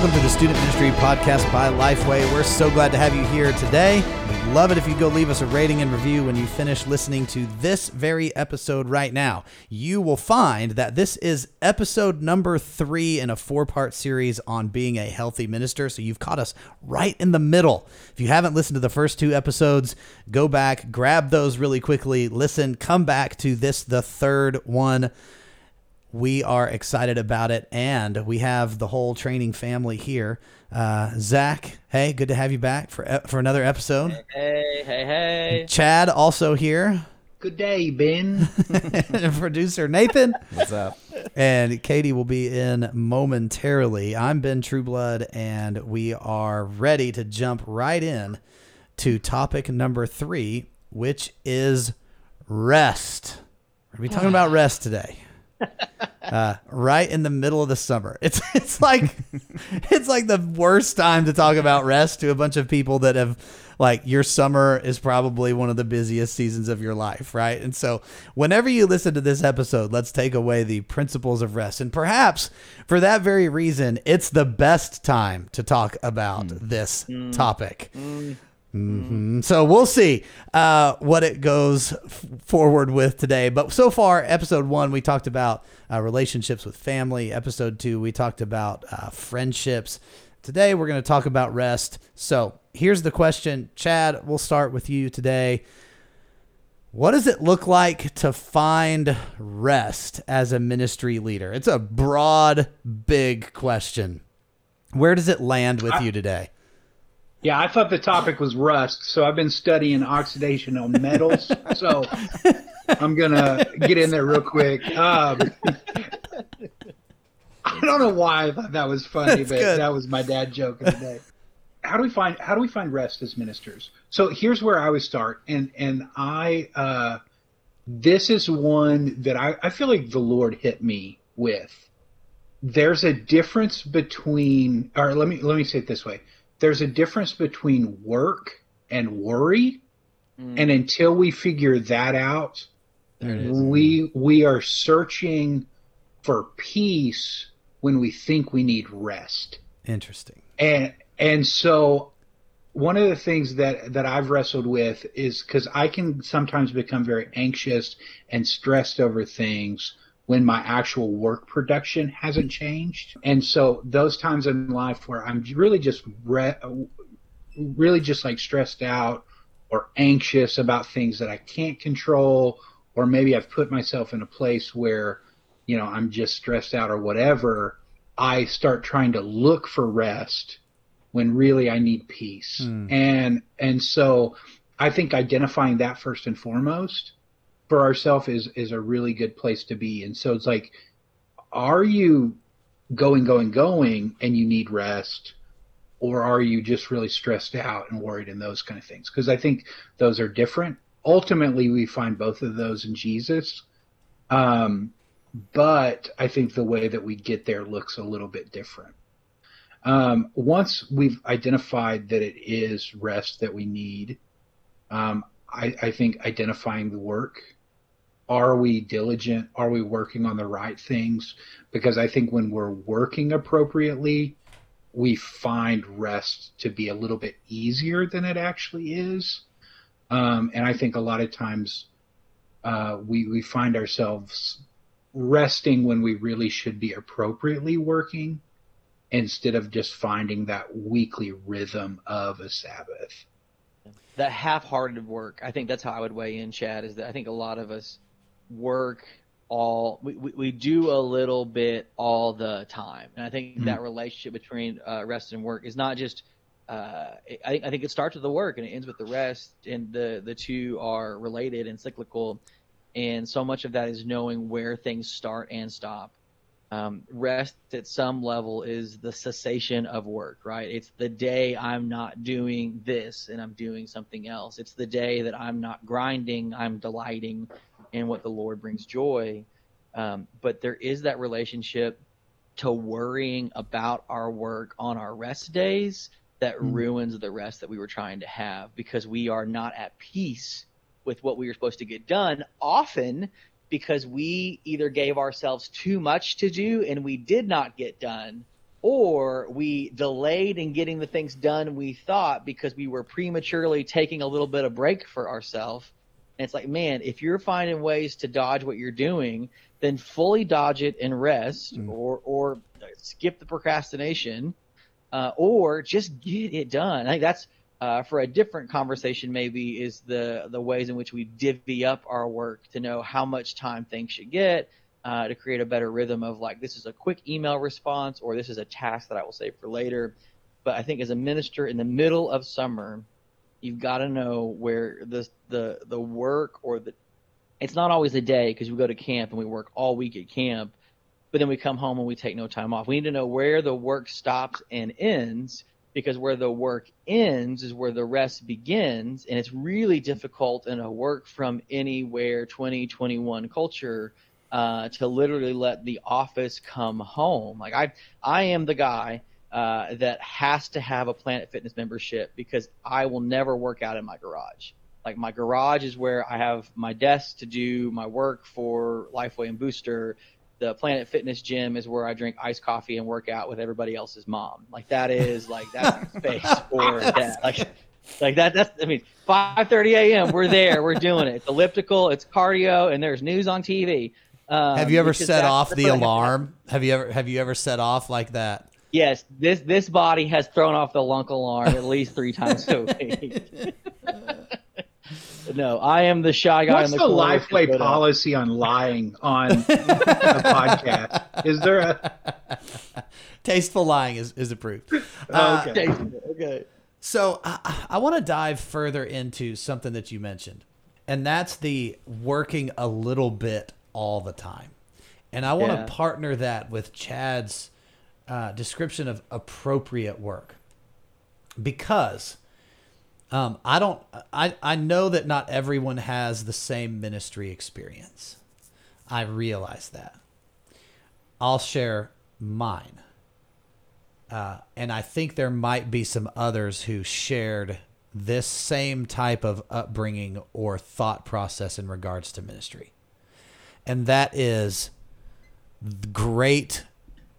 Welcome to the Student Ministry Podcast by Lifeway. We're so glad to have you here today. We'd love it if you go leave us a rating and review when you finish listening to this very episode right now. You will find that this is episode number three in a four part series on being a healthy minister. So you've caught us right in the middle. If you haven't listened to the first two episodes, go back, grab those really quickly, listen, come back to this, the third one. We are excited about it, and we have the whole training family here. Uh, Zach, hey, good to have you back for for another episode. Hey, hey, hey. Chad also here. Good day, Ben. and producer Nathan. What's up? And Katie will be in momentarily. I'm Ben Trueblood, and we are ready to jump right in to topic number three, which is rest. We're going to be talking about rest today. Uh, right in the middle of the summer. It's it's like it's like the worst time to talk about rest to a bunch of people that have like your summer is probably one of the busiest seasons of your life, right? And so whenever you listen to this episode, let's take away the principles of rest. And perhaps for that very reason, it's the best time to talk about hmm. this hmm. topic. Hmm. Hmm So we'll see uh, what it goes f- forward with today. But so far, episode one, we talked about uh, relationships with family. Episode two, we talked about uh, friendships. Today, we're going to talk about rest. So here's the question Chad, we'll start with you today. What does it look like to find rest as a ministry leader? It's a broad, big question. Where does it land with you today? Yeah, I thought the topic was rust, so I've been studying oxidation on metals. so I'm gonna get in there real quick. Um, I don't know why I thought that was funny, That's but good. that was my dad joke of the day. How do we find how do we find rest as ministers? So here's where I would start, and and I uh, this is one that I, I feel like the Lord hit me with. There's a difference between, or let me let me say it this way: there's a difference between work and worry, mm. and until we figure that out, There it is. we we are searching for peace when we think we need rest Interesting. and and so one of the things that that I've wrestled with is because I can sometimes become very anxious and stressed over things when my actual work production hasn't changed, and so those times in life where I'm really just re- really just like stressed out or anxious about things that I can't control, or maybe I've put myself in a place where you know I'm just stressed out or whatever. I start trying to look for rest when really I need peace. Hmm. And and so I think identifying that first and foremost for ourselves is is a really good place to be. And so it's like are you going going going and you need rest or are you just really stressed out and worried and those kind of things? Because I think those are different. Ultimately, we find both of those in Jesus. Um, but I think the way that we get there looks a little bit different. Um, once we've identified that it is rest that we need, um, I, I think identifying the work. Are we diligent? Are we working on the right things? Because I think when we're working appropriately, we find rest to be a little bit easier than it actually is. Um, and I think a lot of times uh, we, we find ourselves resting when we really should be appropriately working instead of just finding that weekly rhythm of a Sabbath. That half-hearted work. I think that's how I would weigh in, Chad. Is that I think a lot of us work all we, we, do a little bit all the time, and I think Mhm. that relationship between uh, rest and work is not just. Uh, I think I think it starts with the work and it ends with the rest, and the the two are related and cyclical, and so much of that is knowing where things start and stop. Um, rest at some level is the cessation of work, right? It's the day I'm not doing this and I'm doing something else. It's the day that I'm not grinding, I'm delighting in what the Lord brings joy. Um, but there is that relationship to worrying about our work on our rest days that Mm. ruins the rest that we were trying to have because we are not at peace with what we were supposed to get done. Often because we either gave ourselves too much to do and we did not get done, or we delayed in getting the things done we thought because we were prematurely taking a little bit of break for ourselves. And it's like, man, if you're finding ways to dodge what you're doing, then fully dodge it and rest, mm. or or skip the procrastination, uh, or just get it done. I think that's uh, for a different conversation. Maybe is the the ways in which we divvy up our work to know how much time things should get, uh, to create a better rhythm of like this is a quick email response or this is a task that I will save for later. But I think as a minister in the middle of summer, you've got to know where the the the work or the it's not always a day because we go to camp and we work all week at camp, but then we come home and we take no time off. We need to know where the work stops and ends because where the work ends is where the rest begins and it's really difficult in a work from anywhere 2021 culture uh, to literally let the office come home. Like I, I am the guy uh, that has to have a Planet Fitness membership because I will never work out in my garage. Like my garage is where I have my desk to do my work for Lifeway and Booster. The Planet Fitness gym is where I drink iced coffee and work out with everybody else's mom. Like that is like that's space for that. Like like that that's I mean 5:30 a.m. we're there, we're doing it. It's elliptical, it's cardio, and there's news on TV. Um, have you ever set off the alarm? Have you ever have you ever set off like that? Yes, this this body has thrown off the lunk alarm at least three times a week. no, I am the shy guy. What's the, the Lifeway policy on lying on a podcast? Is there a tasteful lying is, is approved? Uh, okay. okay. So I, I want to dive further into something that you mentioned, and that's the working a little bit all the time. And I want to yeah. partner that with Chad's uh, description of appropriate work because um, I don't, I, I know that not everyone has the same ministry experience. I realize that. I'll share mine. Uh, and I think there might be some others who shared this same type of upbringing or thought process in regards to ministry and that is great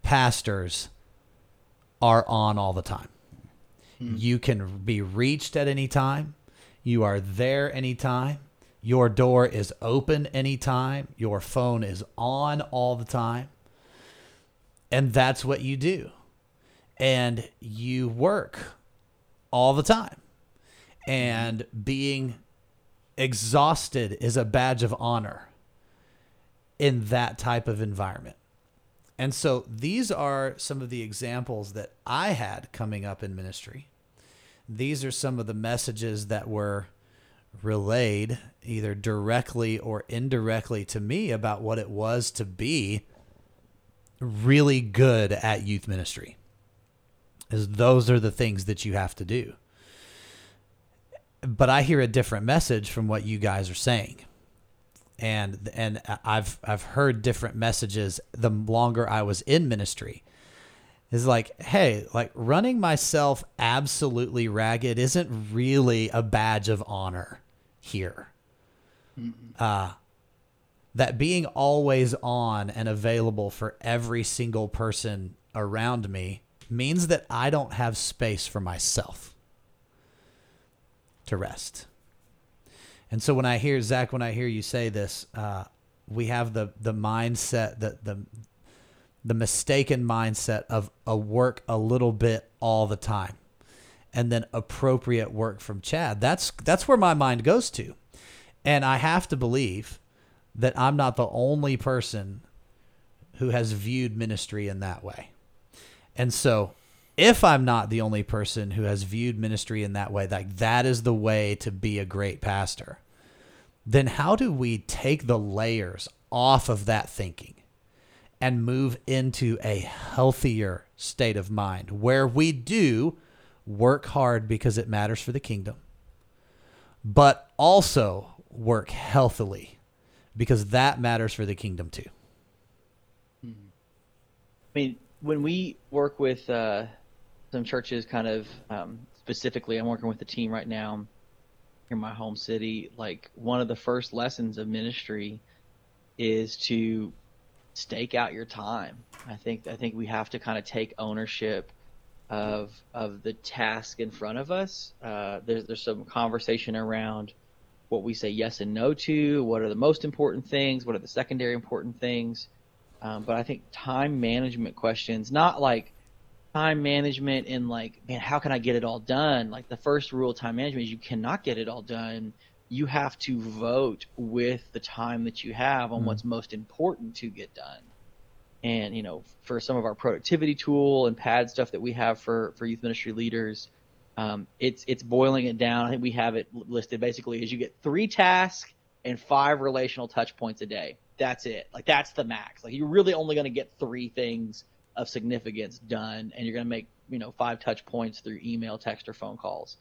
pastors are on all the time. Hmm. You can be reached at any time. You are there anytime. Your door is open anytime. Your phone is on all the time. And that's what you do. And you work all the time. And being exhausted is a badge of honor in that type of environment. And so these are some of the examples that I had coming up in ministry. These are some of the messages that were relayed either directly or indirectly to me about what it was to be really good at youth ministry. Is those are the things that you have to do. But I hear a different message from what you guys are saying and and I've I've heard different messages the longer I was in ministry. Is like, hey, like running myself absolutely ragged isn't really a badge of honor here. Uh, that being always on and available for every single person around me means that I don't have space for myself to rest. And so when I hear Zach, when I hear you say this, uh, we have the the mindset that the the mistaken mindset of a work a little bit all the time, and then appropriate work from Chad. That's that's where my mind goes to, and I have to believe that I'm not the only person who has viewed ministry in that way. And so if I'm not the only person who has viewed ministry in that way, like that is the way to be a great pastor, then how do we take the layers off of that thinking and move into a healthier state of mind where we do work hard because it matters for the kingdom, but also work healthily because that matters for the kingdom too? I mean, when we work with uh, some churches, kind of um, specifically, I'm working with a team right now in my home city. Like one of the first lessons of ministry is to stake out your time. I think I think we have to kind of take ownership of of the task in front of us. Uh, there's there's some conversation around what we say yes and no to. What are the most important things? What are the secondary important things? Um, but I think time management questions, not like time management in like, man, how can I get it all done? Like the first rule of time management is you cannot get it all done. You have to vote with the time that you have on mm-hmm. what's most important to get done. And you know, for some of our productivity tool and pad stuff that we have for for youth ministry leaders, um, it's it's boiling it down. I think we have it listed basically as you get three tasks and five relational touch points a day. That's it. Like that's the max. Like you're really only going to get three things of significance done, and you're going to make you know five touch points through email, text, or phone calls.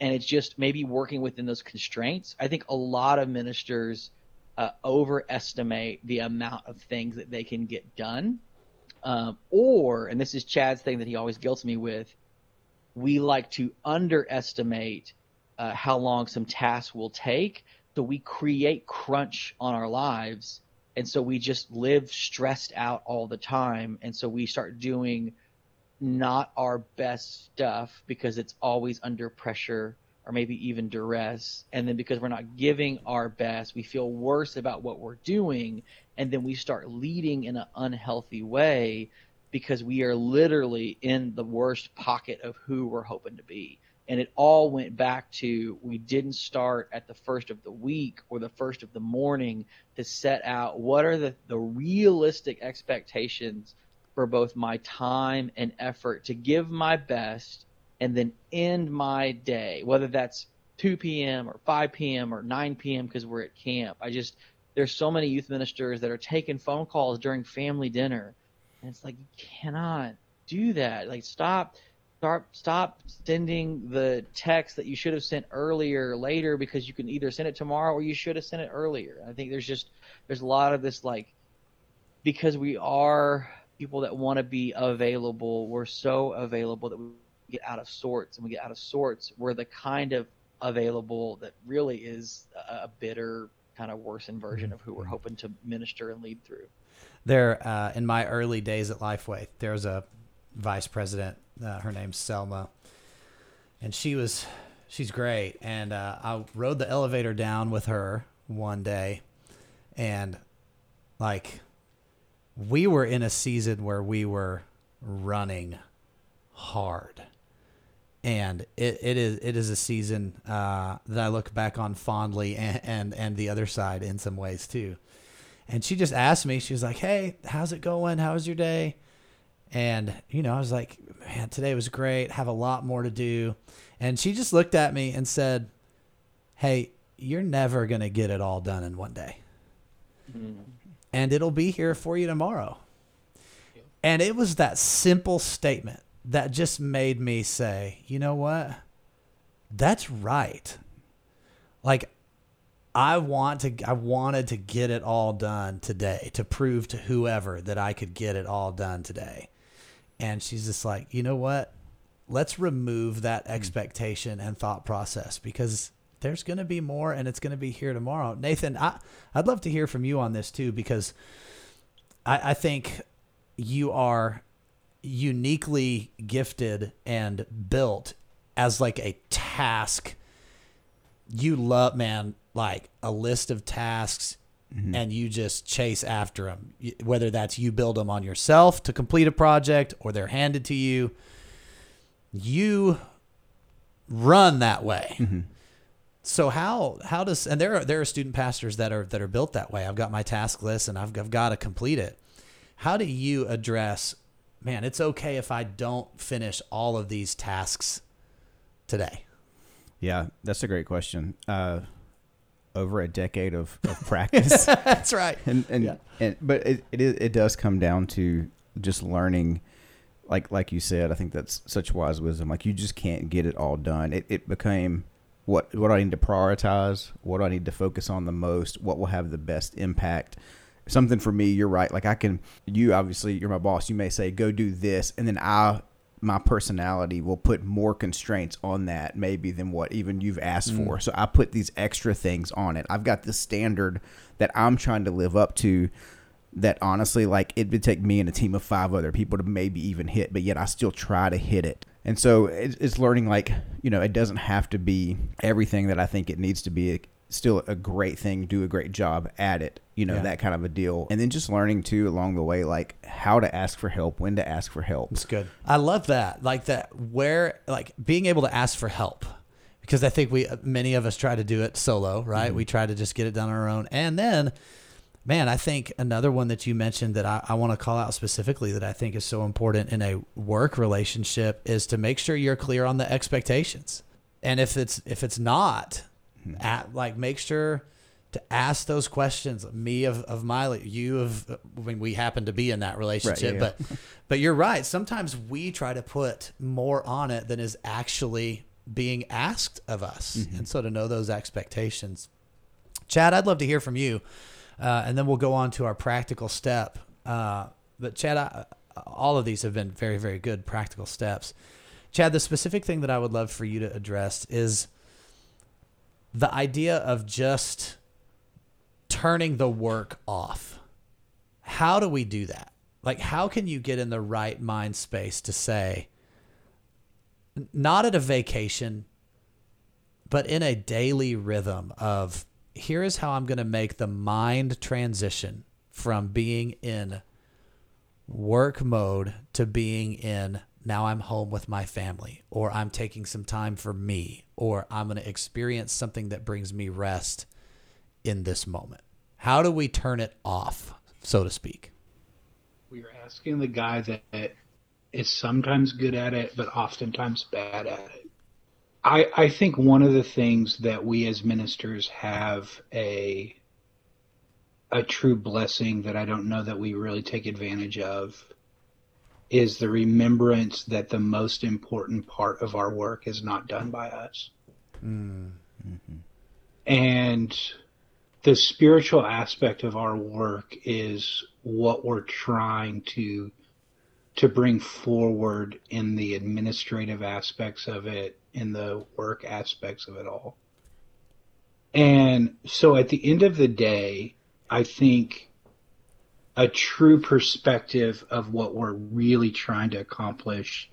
And it's just maybe working within those constraints. I think a lot of ministers uh, overestimate the amount of things that they can get done, um, or and this is Chad's thing that he always guilts me with. We like to underestimate uh, how long some tasks will take, so we create crunch on our lives and so we just live stressed out all the time and so we start doing not our best stuff because it's always under pressure or maybe even duress. And then because we're not giving our best we feel worse about what we're doing. And then we start leading in an unhealthy way because we are literally in the worst pocket of who we're hoping to be. And it all went back to we didn't start at the first of the week or the first of the morning to set out what are the, the realistic expectations for both my time and effort to give my best and then end my day whether that's 2 p.m or 5 p.m or 9 p.m because we're at camp i just there's so many youth ministers that are taking phone calls during family dinner and it's like you cannot do that like stop start stop sending the text that you should have sent earlier later because you can either send it tomorrow or you should have sent it earlier. I think there's just there's a lot of this like because we are people that want to be available, we're so available that we get out of sorts and we get out of sorts. We're the kind of available that really is a bitter kind of worsened version of who we're hoping to minister and lead through. There, uh, in my early days at Lifeway, there was a vice president uh, her name's Selma, and she was she's great. And uh, I rode the elevator down with her one day, and like we were in a season where we were running hard and it, it is it is a season uh, that I look back on fondly and, and and the other side in some ways too. And she just asked me, she was like, "Hey, how's it going? How was your day?" And, you know, I was like, man, today was great. Have a lot more to do. And she just looked at me and said, hey, you're never going to get it all done in one day. Mm-hmm. And it'll be here for you tomorrow. And it was that simple statement that just made me say, you know what? That's right. Like, I want to I wanted to get it all done today to prove to whoever that I could get it all done today and she's just like, you know what? Let's remove that hmm. expectation and thought process because there's going to be more and it's going to be here tomorrow. Nathan, I, I'd love to hear from you on this too because I, I think you are uniquely gifted and built as like a task. You love, man, like a list of tasks mm-hmm. and you just chase after them. Whether that's you build them on yourself to complete a project or they're handed to you, you run that way. Mm-hmm. So how how does and there are there are student pastors that are that are built that way. I've got my task list and I've, I've got to complete it. How do you address? Man, it's okay if I don't finish all of these tasks today. Yeah, that's a great question. Uh, over a decade of, of practice. That's right. And and, yeah. and but it, it it does come down to just learning like like you said, I think that's such wise wisdom. Like you just can't get it all done. It it became what what I need to prioritize, what do I need to focus on the most, what will have the best impact. Something for me, you're right. Like I can you obviously you're my boss. You may say go do this and then I my personality will put more constraints on that maybe than what even you've asked mm. for. So I put these extra things on it. I've got this standard that I'm trying to live up to that honestly, like it would take me and a team of five other people to maybe even hit, but yet I still try to hit it. And so it's, it's learning like, you know, it doesn't have to be everything that I think it needs to be. Still a great thing, do a great job at it, you know, Yeah. that kind of a deal. And then just learning too along the way, like how to ask for help, when to ask for help. It's good. I love that. Like that where like being able to ask for help. Because I think we uh, many of us try to do it solo, right? Mm-hmm. We try to just get it done on our own. And then man, I think another one that you mentioned that I, I want to call out specifically that I think is so important in a work relationship is to make sure you're clear on the expectations. And if it's if it's not, hmm. at, like make sure to ask those questions. Me of, of my you of when we happen to be in that relationship, yeah. but but you're right. Sometimes we try to put more on it than is actually being asked of us, mm-hmm. and so to know those expectations. Chad, I'd love to hear from you, uh, and then we'll go on to our practical step. Uh, but Chad, I, all of these have been very, very good practical steps. Chad, the specific thing that I would love for you to address is the idea of just turning the work off. How do we do that? Like, how can you get in the right mind space to say, not at a vacation, but in a daily rhythm of here is how I'm going to make the mind transition from being in work mode to being in now I'm home with my family, or I'm taking some time for me, or I'm going to experience something that brings me rest in this moment. How do we turn it off, so to speak? We are asking the guy that is sometimes good at it, but oftentimes bad at it. I, I think one of the things that we as ministers have a a true blessing that I don't know that we really take advantage of is the remembrance that the most important part of our work is not done by us. Mm-hmm. And the spiritual aspect of our work is what we're trying to to bring forward in the administrative aspects of it in the work aspects of it all. And so at the end of the day i think a true perspective of what we're really trying to accomplish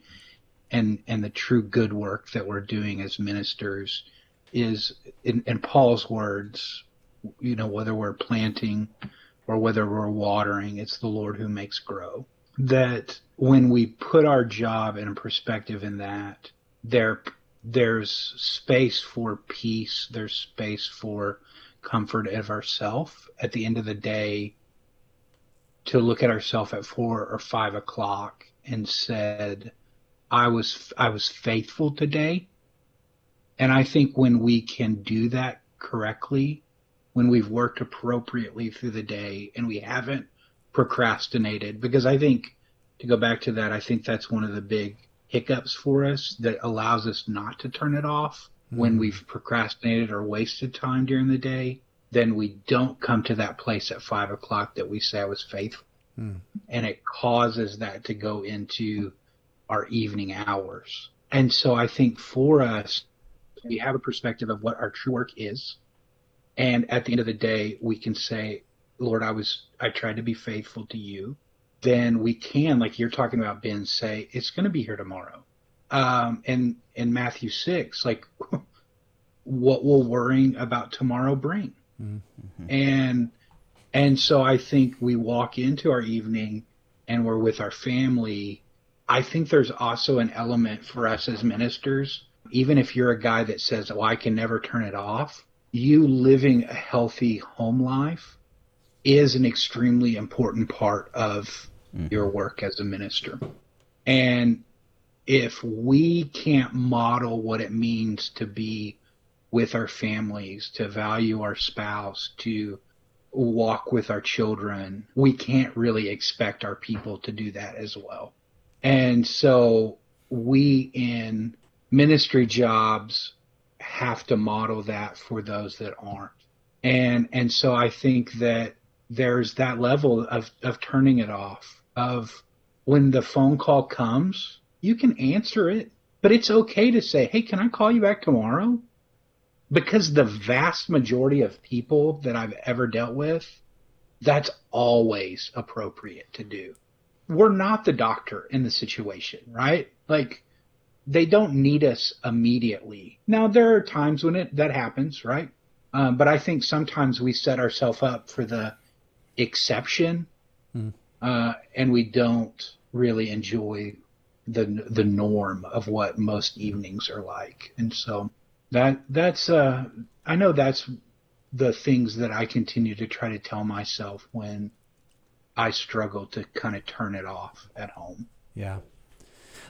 and and the true good work that we're doing as ministers is in, in paul's words you know whether we're planting or whether we're watering it's the lord who makes grow. That when we put our job in perspective in that there there's space for peace there's space for comfort of ourself. At the end of the day to look at ourself at four or five o'clock and said i was i was faithful today. And i think when we can do that correctly when we've worked appropriately through the day and we haven't procrastinated because I think to go back to that I think that's one of the big hiccups for us that allows us not to turn it off when hmm. we've procrastinated or wasted time during the day then we don't come to that place at five o'clock that we say I was faithful. Hmm. And it causes that to go into our evening hours. And so I think for us we have a perspective of what our true work is. And at the end of the day we can say lord i was i tried to be faithful to you then we can like you're talking about ben say it's going to be here tomorrow. Um and in matthew 6 like what will worrying about tomorrow bring? And and so i think we walk into our evening and we're with our family. I think there's also an element for us as ministers even if you're a guy that says oh i can never turn it off you living a healthy home life is an extremely important part of mm-hmm. your work as a minister. And if we can't model what it means to be with our families, to value our spouse, to walk with our children, we can't really expect our people to do that as well. And so we in ministry jobs have to model that for those that aren't. And and so I think that there's that level of, of turning it off of when the phone call comes, you can answer it, but it's okay to say, Hey, can I call you back tomorrow? Because the vast majority of people that I've ever dealt with that's always appropriate to do. We're not the doctor in the situation, right? Like they don't need us immediately. Now there are times when it that happens, right? Um, but I think sometimes we set ourselves up for the exception, Hmm. uh, and we don't really enjoy the the norm of what most evenings are like. And so that that's uh, I know that's the things that I continue to try to tell myself when I struggle to kind of turn it off at home. Yeah.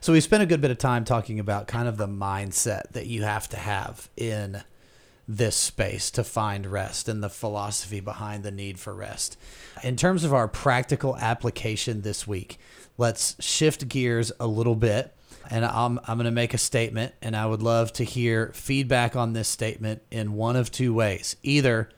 So we spent a good bit of time talking about kind of the mindset that you have to have in this space to find rest and the philosophy behind the need for rest. In terms of our practical application this week, let's shift gears a little bit. And I'm, I'm going to make a statement, and I would love to hear feedback on this statement in one of two ways. Either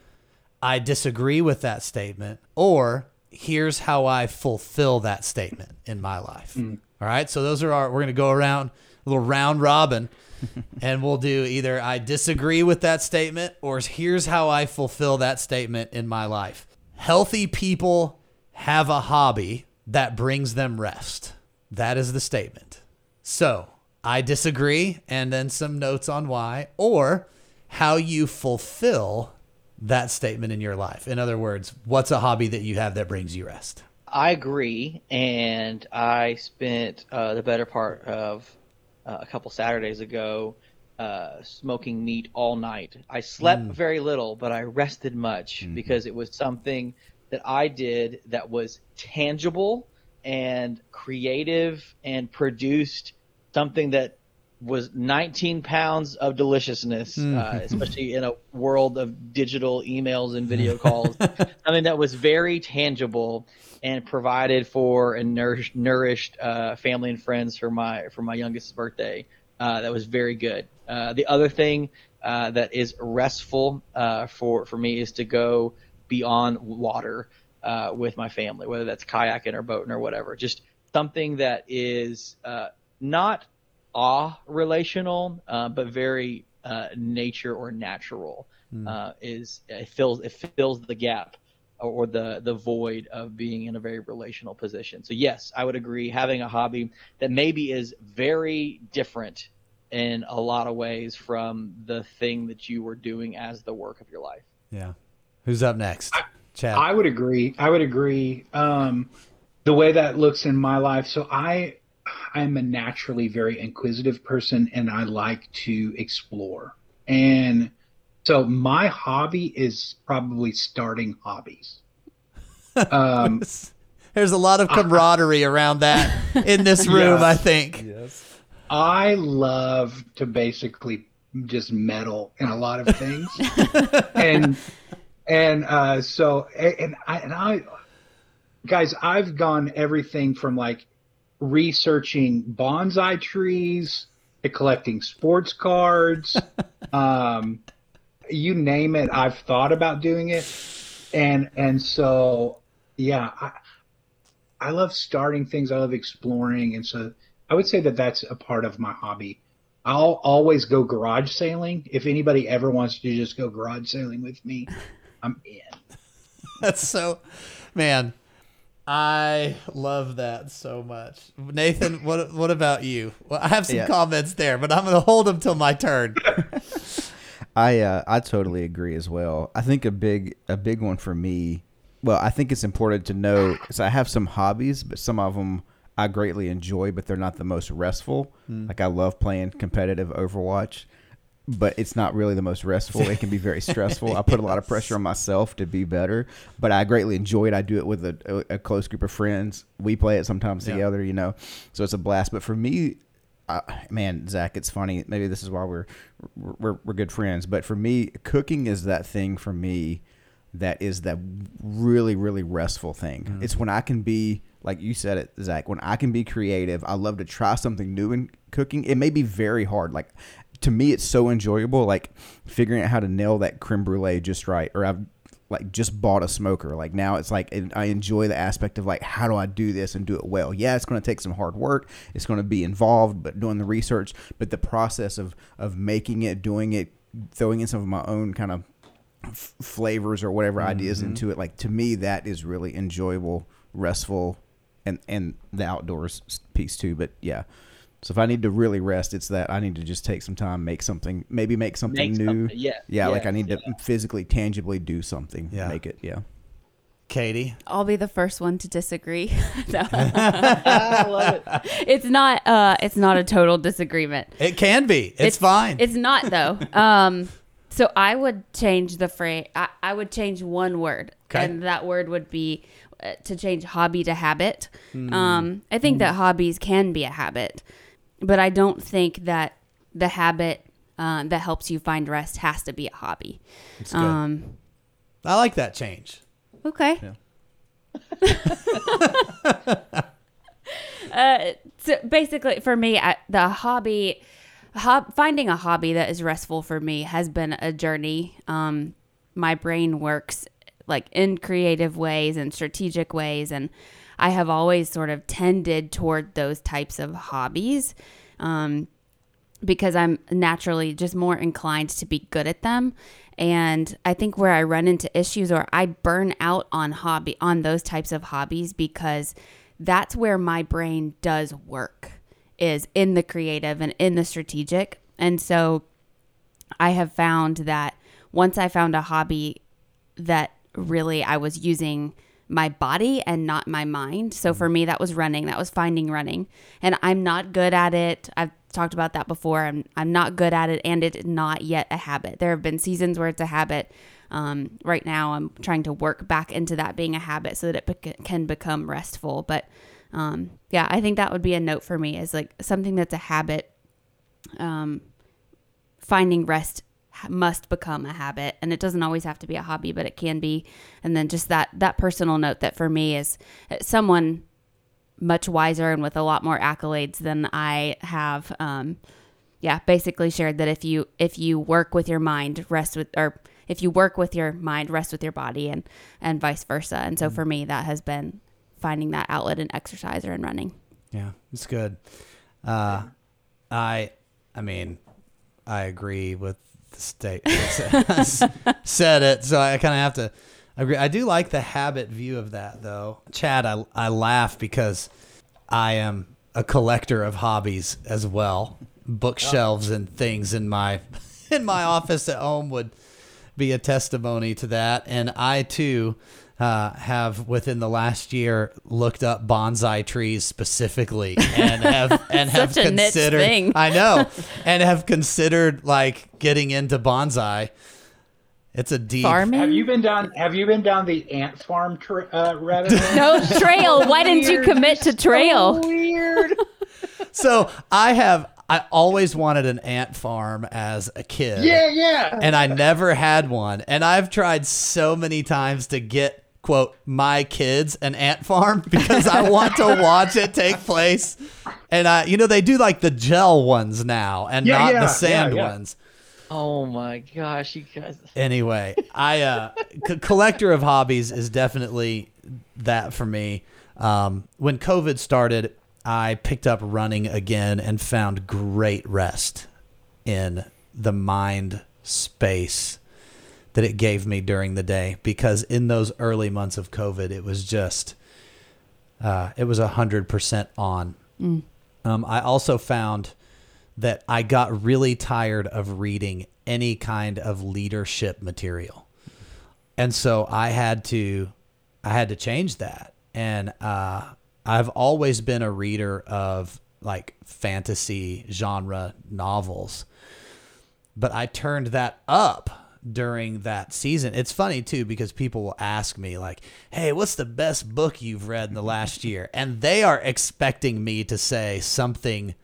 I disagree with that statement, or here's how I fulfill that statement in my life. Mm. All right. So those are our, we're going to go around a little round robin and we'll do either I disagree with that statement or here's how I fulfill that statement in my life. Healthy people have a hobby that brings them rest. That is the statement. So I disagree and then some notes on why or how you fulfill that statement in your life. In other words, what's a hobby that you have that brings you rest? I agree, and I spent uh, the better part of uh, a couple Saturdays ago uh, smoking meat all night. I slept very little, but I rested much because it was something that I did that was tangible and creative and produced something that was 19 pounds of deliciousness, uh, especially in a world of digital emails and video calls. Something that was very tangible and provided for and nourished, nourished uh, family and friends for my for my youngest's birthday. Uh, that was very good. Uh, the other thing uh, that is restful uh, for for me is to go beyond water uh, with my family, whether that's kayaking or boating or whatever. Just something that is uh, not awe relational, uh, but very uh, nature or natural. Uh, is it fills it fills the gap or the the void of being in a very relational position. So yes, I would agree. Having a hobby that maybe is very different in a lot of ways from the thing that you were doing as the work of your life. Yeah. Who's up next? Chad. I would agree. I would agree. Um, the way that looks in my life. So I, I'm a naturally very inquisitive person, and I like to explore. And so my hobby is probably starting hobbies. Um, There's a lot of camaraderie around that in this room, Yeah. I think. Yes. I love to basically just meddle in a lot of things, and and uh, so and I and I, guys, I've gone everything from like researching bonsai trees to collecting sports cards, um, you name it. I've thought about doing it, and and so yeah, I I love starting things. I love exploring, and so I would say that that's a part of my hobby. I'll always go garage sailing. If anybody ever wants to just go garage sailing with me, I'm in. That's so, man. I love that so much. Nathan, what what about you? Well, I have some Yeah. comments there, but I'm going to hold them till my turn. I uh, I totally agree as well. I think a big a big one for me. Well, I think it's important to know. So I have some hobbies, but some of them I greatly enjoy, but they're not the most restful. Like I love playing competitive Overwatch, but it's not really the most restful. It can be very stressful. I put a lot of pressure on myself to be better, but I greatly enjoy it. I do it with a, a, a close group of friends. We play it sometimes Yeah. together, you know. So it's a blast. But for me, uh, man, Zach, it's funny. Maybe this is why we're, we're we're good friends. But for me, cooking is that thing for me that is that really really restful thing. It's when I can be like you said it, Zach. When I can be creative, I love to try something new in cooking. It may be very hard. Like to me, it's so enjoyable. Like figuring out how to nail that creme brulee just right, or I've like just bought a smoker. Like now it's like I enjoy the aspect of like how do I do this and do it well. Yeah, it's going to take some hard work. It's going to be involved, but doing the research, but the process of of making it, doing it, throwing in some of my own kind of f- flavors or whatever ideas mm-hmm. into it. Like to me, that is really enjoyable, restful, and and the outdoors piece too. But yeah. So if I need to really rest, it's that I need to just take some time, make something, maybe make something Make new. something- yeah, yeah, like I yes, need to physically, tangibly do something. Yeah. make it. Yeah, Katie. I'll be the first one to disagree. I love it. it's not. Uh, it's not a total disagreement. It can be. It's, fine. It's not though. Um, so I would change the phrase. I, I would change one word, Okay. and that word would be uh, to change hobby to habit. Hmm. Um, I think that hobbies can be a habit, but I don't think that the habit uh, that helps you find rest has to be a hobby. It's good. Um, I like that change. okay. uh, so basically, for me, I, the hobby, hob, finding a hobby that is restful for me has been a journey. Um, my brain works like in creative ways and strategic ways, and I have always sort of tended toward those types of hobbies. Um, because I'm naturally just more inclined to be good at them. And I think where I run into issues or I burn out on hobby on those types of hobbies because that's where my brain does work is in the creative and in the strategic. And so I have found that once I found a hobby that really I was using my body and not my mind. So for me, that was running. That was finding running. And I'm not good at it. I've talked about that before. I'm, I'm not good at it, and it's not yet a habit. There have been seasons where it's a habit. Um, right now, I'm trying to work back into that being a habit so that it bec- can become restful. But um, yeah, I think that would be a note for me is like something that's a habit. Um, finding rest must become a habit. And it doesn't always have to be a hobby but it can be. And then just that that personal note that for me is uh, someone much wiser and with a lot more accolades than i have um yeah basically shared that if you if you work with your mind rest with or if you work with your mind rest with your body and and vice versa. And so for me that has been finding that outlet in exercise or in running. Yeah, it's good. Uh, I, I mean, I agree with the state Said it, so I kind of have to agree. I do like the habit view of that, though. Chad, I I laugh because I am a collector of hobbies as well. Bookshelves and things in my in my office at home would be a testimony to that. And I too uh, have within the last year looked up bonsai trees specifically and have and have Such a niche considered. thing. I know, and have considered like getting into bonsai. It's a deep. farming Have you been down? Have you been down the ant farm tra- uh, rabbit no trail why didn't you commit to trail So weird. So I have. I always wanted an ant farm as a kid. yeah, yeah. and I never had one. And I've tried so many times to get quote my kids an ant farm because I want to watch it take place. And I, you know, they do like the gel ones now and Yeah, not yeah, the sand yeah, yeah. ones. Oh my gosh, you guys. Anyway, I uh, c- collector of hobbies is definitely that for me. Um, when COVID started, I picked up running again and found great rest in the mind space that it gave me during the day because in those early months of COVID, it was just uh, it was a hundred percent on. Um, I also found that I got really tired of reading any kind of leadership material, and so I had to I had to change that. And uh, I've always been a reader of like fantasy genre novels, but I turned that up during that season. It's funny too because people will ask me like, "Hey, what's the best book you've read in the last year?" And they are expecting me to say something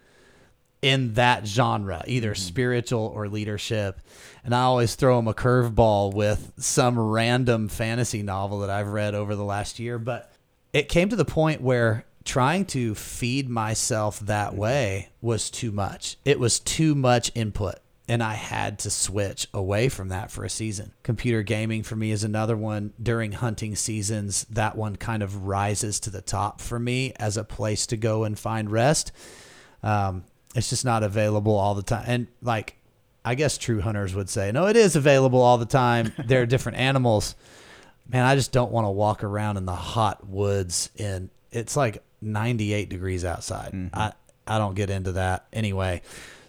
in that genre, either mm-hmm. spiritual or leadership. And I always throw them a curveball with some random fantasy novel that I've read over the last year, but it came to the point where trying to feed myself that mm-hmm. way was too much. It was too much input. And I had to switch away from that for a season. Computer gaming for me is another one. During hunting seasons, that one kind of rises to the top for me as a place to go and find rest. Um, it's just not available all the time. And like I guess true hunters would say, no, it is available all the time. there are different animals. Man, I just don't want to walk around in the hot woods and it's like 98 degrees outside. I, I don't get into that anyway.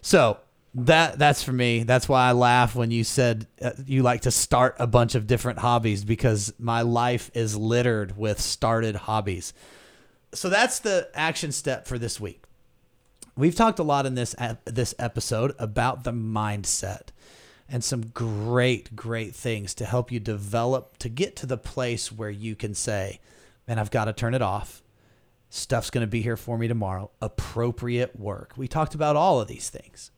So that that's for me. That's why I laugh when you said uh, you like to start a bunch of different hobbies because my life is littered with started hobbies. So that's the action step for this week. We've talked a lot in this this episode about the mindset and some great great things to help you develop to get to the place where you can say, "Man, I've got to turn it off. Stuff's going to be here for me tomorrow. Appropriate work." We talked about all of these things.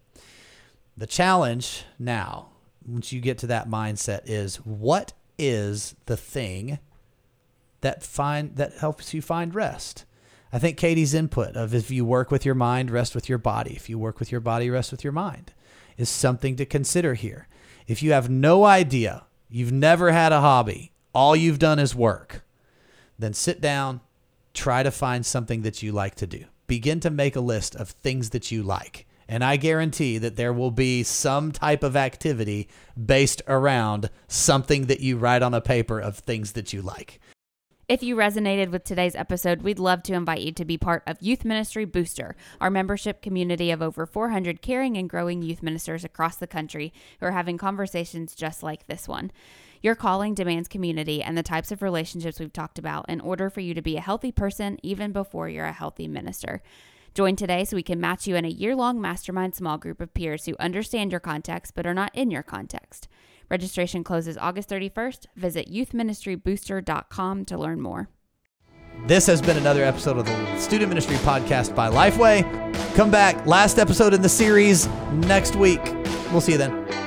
The challenge now, once you get to that mindset, is what is the thing that find that helps you find rest? I think Katie's input of if you work with your mind, rest with your body. If you work with your body, rest with your mind is something to consider here. If you have no idea, you've never had a hobby, all you've done is work, then sit down, try to find something that you like to do. Begin to make a list of things that you like. And I guarantee that there will be some type of activity based around something that you write on a paper of things that you like. If you resonated with today's episode, we'd love to invite you to be part of Youth Ministry Booster, our membership community of over 400 caring and growing youth ministers across the country who are having conversations just like this one. Your calling demands community and the types of relationships we've talked about in order for you to be a healthy person even before you're a healthy minister. Join today so we can match you in a year long mastermind small group of peers who understand your context but are not in your context. Registration closes August 31st. Visit youthministrybooster.com to learn more. This has been another episode of the Student Ministry Podcast by Lifeway. Come back, last episode in the series next week. We'll see you then.